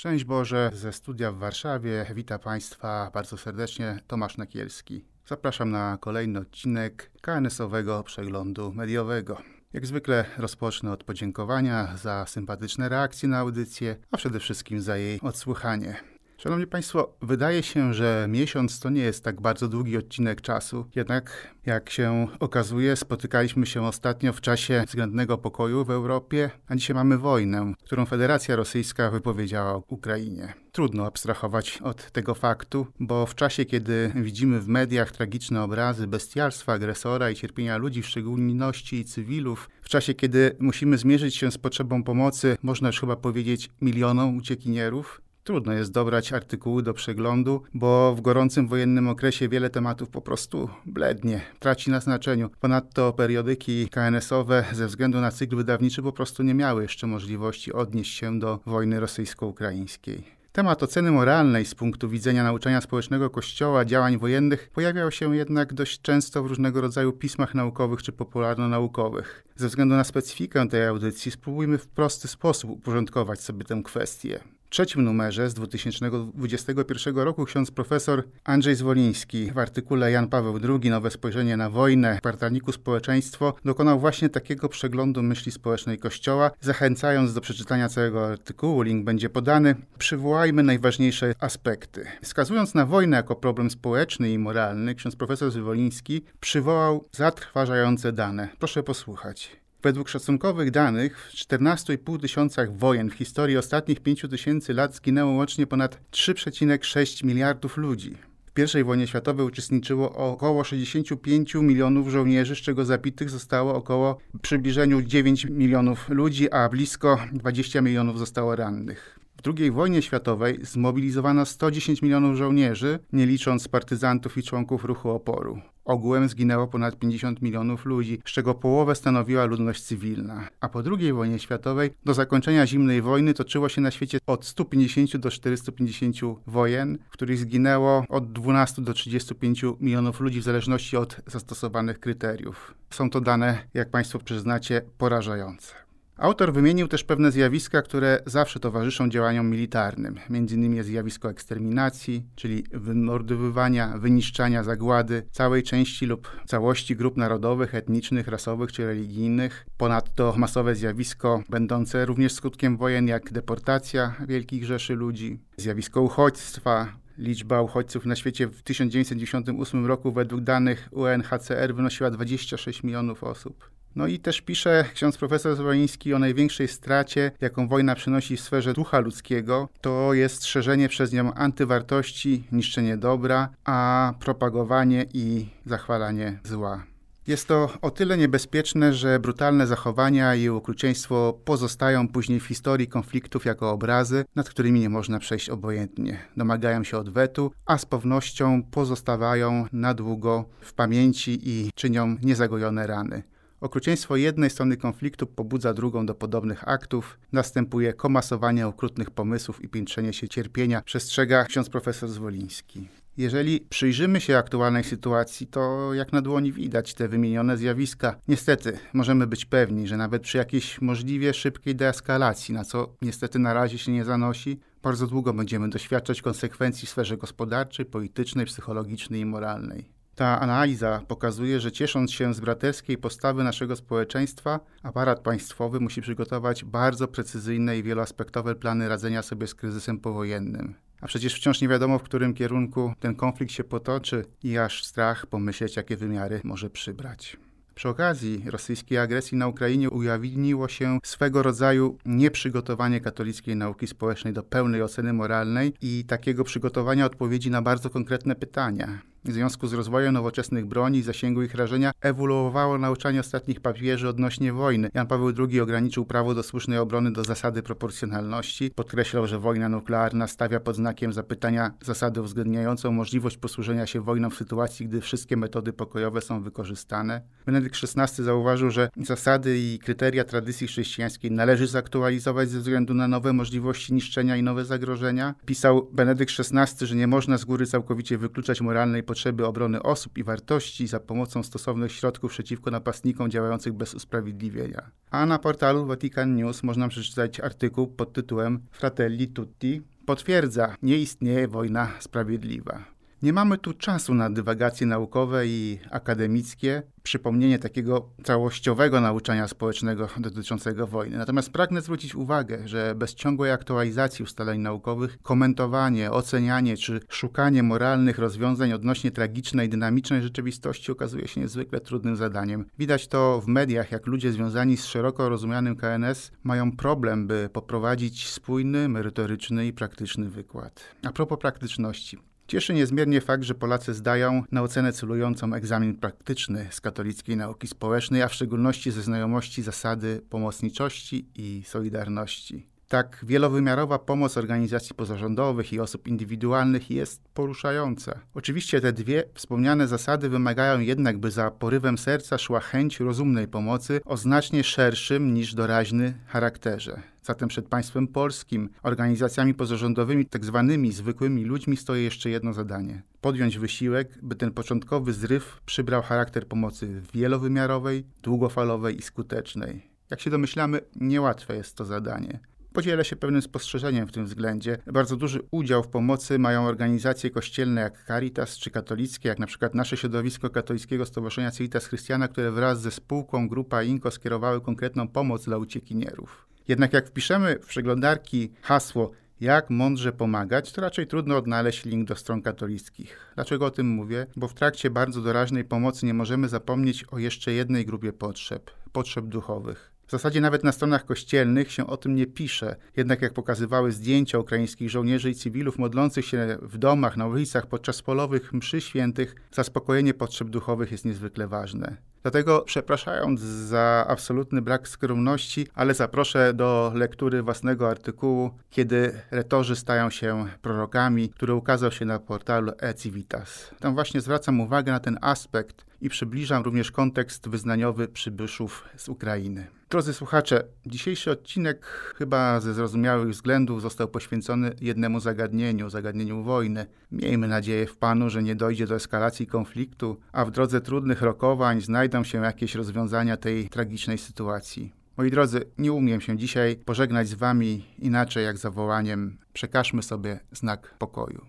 Szczęść Boże ze studia w Warszawie. Witam Państwa bardzo serdecznie. Tomasz Nakielski. Zapraszam na kolejny odcinek KNS-owego przeglądu mediowego. Jak zwykle rozpocznę od podziękowania za sympatyczne reakcje na audycję, a przede wszystkim za jej odsłuchanie. Szanowni Państwo, wydaje się, że miesiąc to nie jest tak bardzo długi odcinek czasu, jednak jak się okazuje, spotykaliśmy się ostatnio w czasie względnego pokoju w Europie, a dzisiaj mamy wojnę, którą Federacja Rosyjska wypowiedziała Ukrainie. Trudno abstrahować od tego faktu, bo w czasie, kiedy widzimy w mediach tragiczne obrazy bestialstwa agresora i cierpienia ludzi, w szczególności cywilów, w czasie, kiedy musimy zmierzyć się z potrzebą pomocy, można już chyba powiedzieć, milionom uciekinierów, Trudno jest dobrać artykuły do przeglądu, bo w gorącym wojennym okresie wiele tematów po prostu blednie, traci na znaczeniu. Ponadto periodyki KNS-owe ze względu na cykl wydawniczy po prostu nie miały jeszcze możliwości odnieść się do wojny rosyjsko-ukraińskiej. Temat oceny moralnej z punktu widzenia nauczania społecznego Kościoła, działań wojennych pojawiał się jednak dość często w różnego rodzaju pismach naukowych czy popularno-naukowych. Ze względu na specyfikę tej audycji spróbujmy w prosty sposób uporządkować sobie tę kwestię trzecim numerze z 2021 roku ksiądz profesor Andrzej Zwoliński w artykule Jan Paweł II Nowe spojrzenie na wojnę w kwartalniku Społeczeństwo dokonał właśnie takiego przeglądu myśli społecznej Kościoła. Zachęcając do przeczytania całego artykułu, link będzie podany, przywołajmy najważniejsze aspekty. Wskazując na wojnę jako problem społeczny i moralny, ksiądz profesor Zwoliński przywołał zatrważające dane. Proszę posłuchać. Według szacunkowych danych w 14,5 tysiącach wojen w historii ostatnich 5 tysięcy lat zginęło łącznie ponad 3,6 miliardów ludzi. W I wojnie światowej uczestniczyło około 65 milionów żołnierzy, z czego zabitych zostało około w przybliżeniu 9 milionów ludzi, a blisko 20 milionów zostało rannych. W II wojnie światowej zmobilizowano 110 milionów żołnierzy, nie licząc partyzantów i członków ruchu oporu. Ogółem zginęło ponad 50 milionów ludzi, z czego połowę stanowiła ludność cywilna. A po II wojnie światowej do zakończenia zimnej wojny toczyło się na świecie od 150 do 450 wojen, w których zginęło od 12 do 35 milionów ludzi w zależności od zastosowanych kryteriów. Są to dane, jak Państwo przyznacie, porażające. Autor wymienił też pewne zjawiska, które zawsze towarzyszą działaniom militarnym, m.in. zjawisko eksterminacji, czyli wymordowywania, wyniszczania, zagłady całej części lub całości grup narodowych, etnicznych, rasowych czy religijnych. Ponadto masowe zjawisko będące również skutkiem wojen, jak deportacja wielkich rzeszy ludzi, zjawisko uchodźstwa, Liczba uchodźców na świecie w 1998 roku według danych UNHCR wynosiła 26 milionów osób. No i też pisze ksiądz profesor Zwoliński o największej stracie, jaką wojna przynosi w sferze ducha ludzkiego. To jest szerzenie przez nią antywartości, niszczenie dobra, a propagowanie i zachwalanie zła. Jest to o tyle niebezpieczne, że brutalne zachowania i okrucieństwo pozostają później w historii konfliktów jako obrazy, nad którymi nie można przejść obojętnie. Domagają się odwetu, a z pewnością pozostawają na długo w pamięci i czynią niezagojone rany. Okrucieństwo jednej strony konfliktu pobudza drugą do podobnych aktów, następuje komasowanie okrutnych pomysłów i piętrzenie się cierpienia, przestrzega ksiądz profesor Zwoliński. Jeżeli przyjrzymy się aktualnej sytuacji, to jak na dłoni widać te wymienione zjawiska. Niestety, możemy być pewni, że nawet przy jakiejś możliwie szybkiej deeskalacji, na co niestety na razie się nie zanosi, bardzo długo będziemy doświadczać konsekwencji w sferze gospodarczej, politycznej, psychologicznej i moralnej. Ta analiza pokazuje, że ciesząc się z braterskiej postawy naszego społeczeństwa, aparat państwowy musi przygotować bardzo precyzyjne i wieloaspektowe plany radzenia sobie z kryzysem powojennym. A przecież wciąż nie wiadomo, w którym kierunku ten konflikt się potoczy i aż strach pomyśleć, jakie wymiary może przybrać. Przy okazji rosyjskiej agresji na Ukrainie ujawniło się swego rodzaju nieprzygotowanie katolickiej nauki społecznej do pełnej oceny moralnej i takiego przygotowania odpowiedzi na bardzo konkretne pytania. W związku z rozwojem nowoczesnych broni i zasięgu ich rażenia ewoluowało nauczanie ostatnich papieży odnośnie wojny. Jan Paweł II ograniczył prawo do słusznej obrony do zasady proporcjonalności. Podkreślał, że wojna nuklearna stawia pod znakiem zapytania zasadę uwzględniającą możliwość posłużenia się wojną w sytuacji, gdy wszystkie metody pokojowe są wykorzystane. Benedykt XVI zauważył, że zasady i kryteria tradycji chrześcijańskiej należy zaktualizować ze względu na nowe możliwości niszczenia i nowe zagrożenia. Pisał Benedykt XVI, że nie można z góry całkowicie wykluczać moralnej potrzeby obrony osób i wartości za pomocą stosownych środków przeciwko napastnikom działających bez usprawiedliwienia. A na portalu Vatican News można przeczytać artykuł pod tytułem Fratelli Tutti potwierdza, nie istnieje wojna sprawiedliwa. Nie mamy tu czasu na dywagacje naukowe i akademickie, przypomnienie takiego całościowego nauczania społecznego dotyczącego wojny. Natomiast pragnę zwrócić uwagę, że bez ciągłej aktualizacji ustaleń naukowych, komentowanie, ocenianie czy szukanie moralnych rozwiązań odnośnie tragicznej, dynamicznej rzeczywistości okazuje się niezwykle trudnym zadaniem. Widać to w mediach, jak ludzie związani z szeroko rozumianym KNS mają problem, by poprowadzić spójny, merytoryczny i praktyczny wykład. A propos praktyczności. Cieszy niezmiernie fakt, że Polacy zdają na ocenę celującą egzamin praktyczny z katolickiej nauki społecznej, a w szczególności ze znajomości zasady pomocniczości i solidarności. Tak, wielowymiarowa pomoc organizacji pozarządowych i osób indywidualnych jest poruszająca. Oczywiście te dwie wspomniane zasady wymagają jednak, by za porywem serca szła chęć rozumnej pomocy o znacznie szerszym niż doraźny charakterze. Zatem przed państwem polskim, organizacjami pozarządowymi, tak zwanymi zwykłymi ludźmi stoi jeszcze jedno zadanie. Podjąć wysiłek, by ten początkowy zryw przybrał charakter pomocy wielowymiarowej, długofalowej i skutecznej. Jak się domyślamy, niełatwe jest to zadanie. Podzielę się pewnym spostrzeżeniem w tym względzie. Bardzo duży udział w pomocy mają organizacje kościelne jak Caritas czy katolickie, jak na przykład nasze środowisko Katolickiego Stowarzyszenia Civitas Christiana, które wraz ze spółką Grupa Inko skierowały konkretną pomoc dla uciekinierów. Jednak jak wpiszemy w przeglądarki hasło jak mądrze pomagać, to raczej trudno odnaleźć link do stron katolickich. Dlaczego o tym mówię? Bo w trakcie bardzo doraźnej pomocy nie możemy zapomnieć o jeszcze jednej grupie potrzeb potrzeb duchowych. W zasadzie nawet na stronach kościelnych się o tym nie pisze. Jednak jak pokazywały zdjęcia ukraińskich żołnierzy i cywilów modlących się w domach, na ulicach podczas polowych mszy świętych, zaspokojenie potrzeb duchowych jest niezwykle ważne. Dlatego, przepraszając za absolutny brak skromności, ale zaproszę do lektury własnego artykułu, kiedy retorzy stają się prorokami, który ukazał się na portalu eCivitas. Tam właśnie zwracam uwagę na ten aspekt i przybliżam również kontekst wyznaniowy przybyszów z Ukrainy. Drodzy słuchacze, dzisiejszy odcinek chyba ze zrozumiałych względów został poświęcony jednemu zagadnieniu, zagadnieniu wojny. Miejmy nadzieję w Panu, że nie dojdzie do eskalacji konfliktu, a w drodze trudnych rokowań znajdą się jakieś rozwiązania tej tragicznej sytuacji. Moi drodzy, nie umiem się dzisiaj pożegnać z Wami inaczej jak zawołaniem przekażmy sobie znak pokoju.